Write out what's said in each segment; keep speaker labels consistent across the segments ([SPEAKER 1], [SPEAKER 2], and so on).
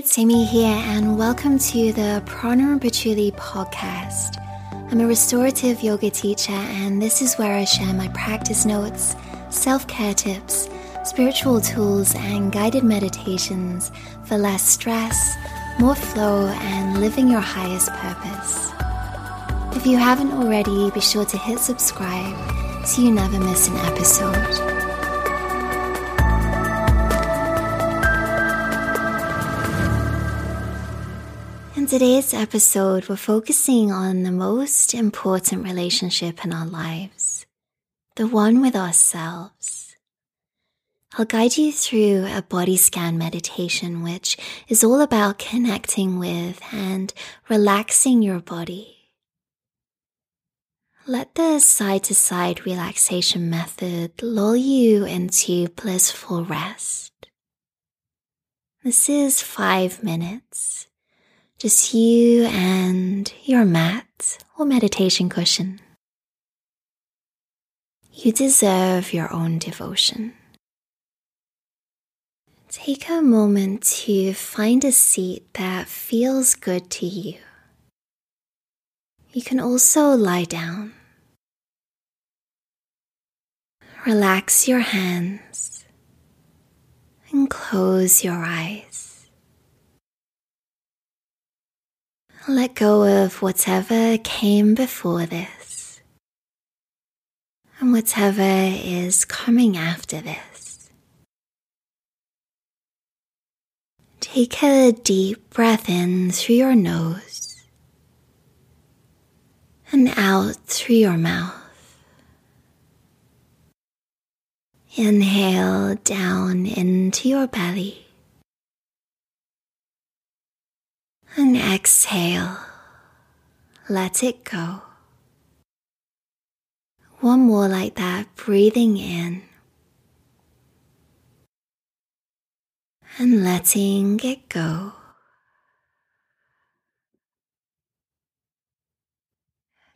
[SPEAKER 1] it's Amy here, and welcome to the Prana Patchouli podcast. I'm a restorative yoga teacher, and this is where I share my practice notes, self care tips, spiritual tools, and guided meditations for less stress, more flow, and living your highest purpose. If you haven't already, be sure to hit subscribe so you never miss an episode. In today's episode, we're focusing on the most important relationship in our lives, the one with ourselves. I'll guide you through a body scan meditation, which is all about connecting with and relaxing your body. Let the side to side relaxation method lull you into blissful rest. This is five minutes just you and your mat or meditation cushion. You deserve your own devotion. Take a moment to find a seat that feels good to you. You can also lie down. Relax your hands and close your eyes. Let go of whatever came before this and whatever is coming after this. Take a deep breath in through your nose and out through your mouth. Inhale down into your belly. And exhale, let it go. One more like that, breathing in and letting it go.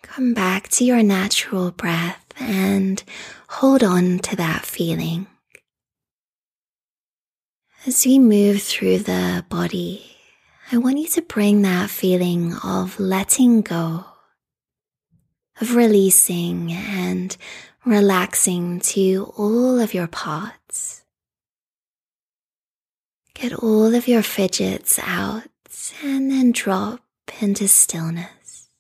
[SPEAKER 1] Come back to your natural breath and hold on to that feeling. As we move through the body, I want you to bring that feeling of letting go, of releasing and relaxing to all of your parts. Get all of your fidgets out and then drop into stillness.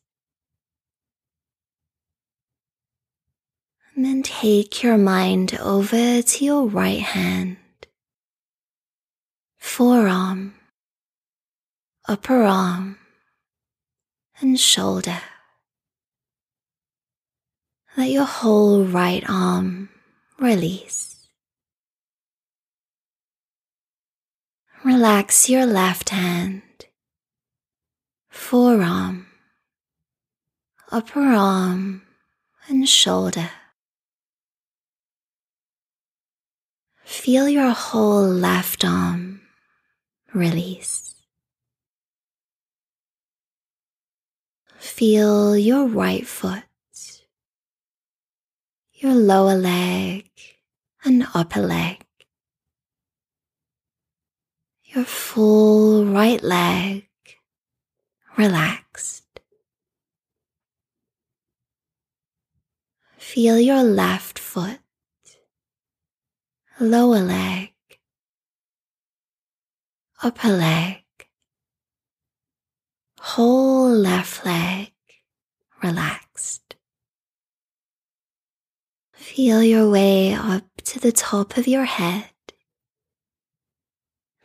[SPEAKER 1] And then take your mind over to your right hand, forearm, upper arm and shoulder. Let your whole right arm release. Relax your left hand, forearm, upper arm, and shoulder. Feel your whole left arm release. Feel your right foot, your lower leg and upper leg, your full right leg relaxed. Feel your left foot, lower leg, upper leg, whole left leg relaxed. Feel your way up to the top of your head,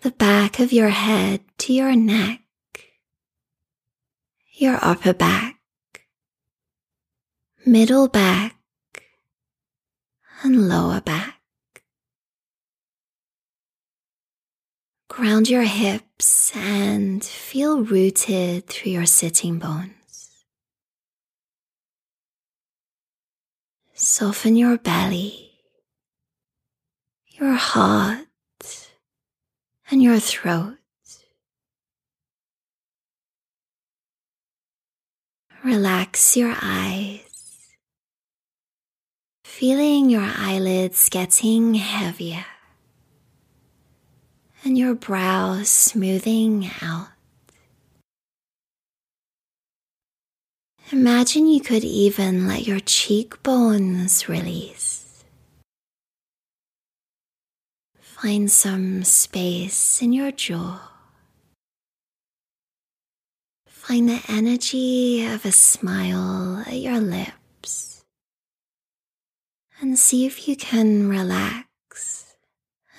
[SPEAKER 1] the back of your head to your neck, your upper back, middle back, and lower back. Ground your hips and feel rooted through your sitting bones. Soften your belly, your heart, and your throat. Relax your eyes, feeling your eyelids getting heavier and your brows smoothing out. Imagine you could even let your cheekbones release. Find some space in your jaw. Find the energy of a smile at your lips. And see if you can relax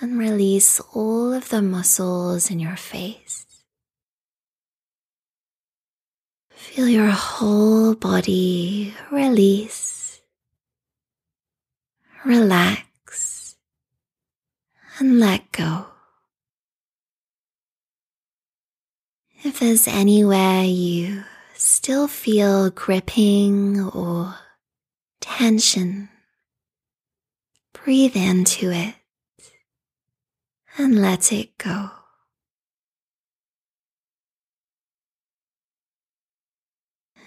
[SPEAKER 1] and release all of the muscles in your face. Feel your whole body release, relax, and let go. If there's anywhere you still feel gripping or tension, breathe into it and let it go.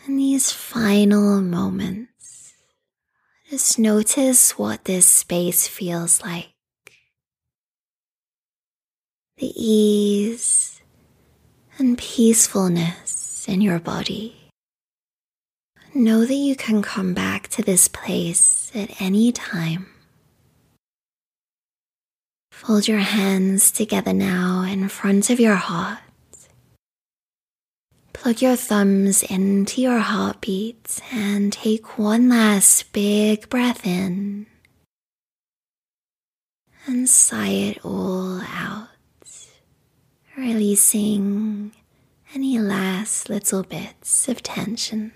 [SPEAKER 1] In these final moments, just notice what this space feels like. The ease and peacefulness in your body. Know that you can come back to this place at any time. Fold your hands together now in front of your heart Plug your thumbs into your heartbeat and take one last big breath in and sigh it all out, releasing any last little bits of tension.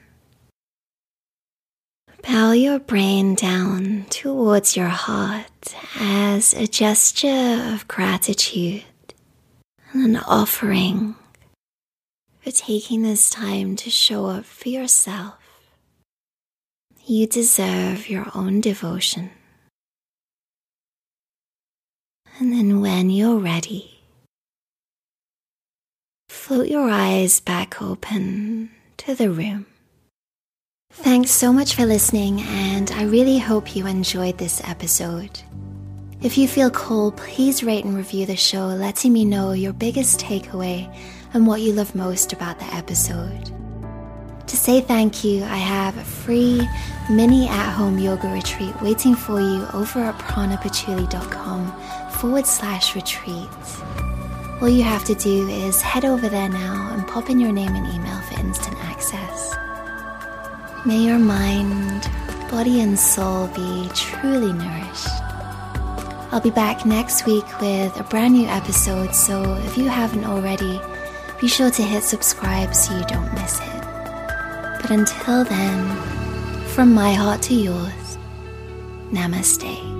[SPEAKER 1] Bow your brain down towards your heart as a gesture of gratitude and an offering for taking this time to show up for yourself. You deserve your own devotion. And then, when you're ready, float your eyes back open to the room. Thanks so much for listening, and I really hope you enjoyed this episode. If you feel cool, please rate and review the show, letting me know your biggest takeaway and what you love most about the episode. To say thank you, I have a free mini at home yoga retreat waiting for you over at pranapatchouli.com forward slash retreat. All you have to do is head over there now and pop in your name and email for instant access. May your mind, body, and soul be truly nourished. I'll be back next week with a brand new episode, so if you haven't already, be sure to hit subscribe so you don't miss it. But until then, from my heart to yours, namaste.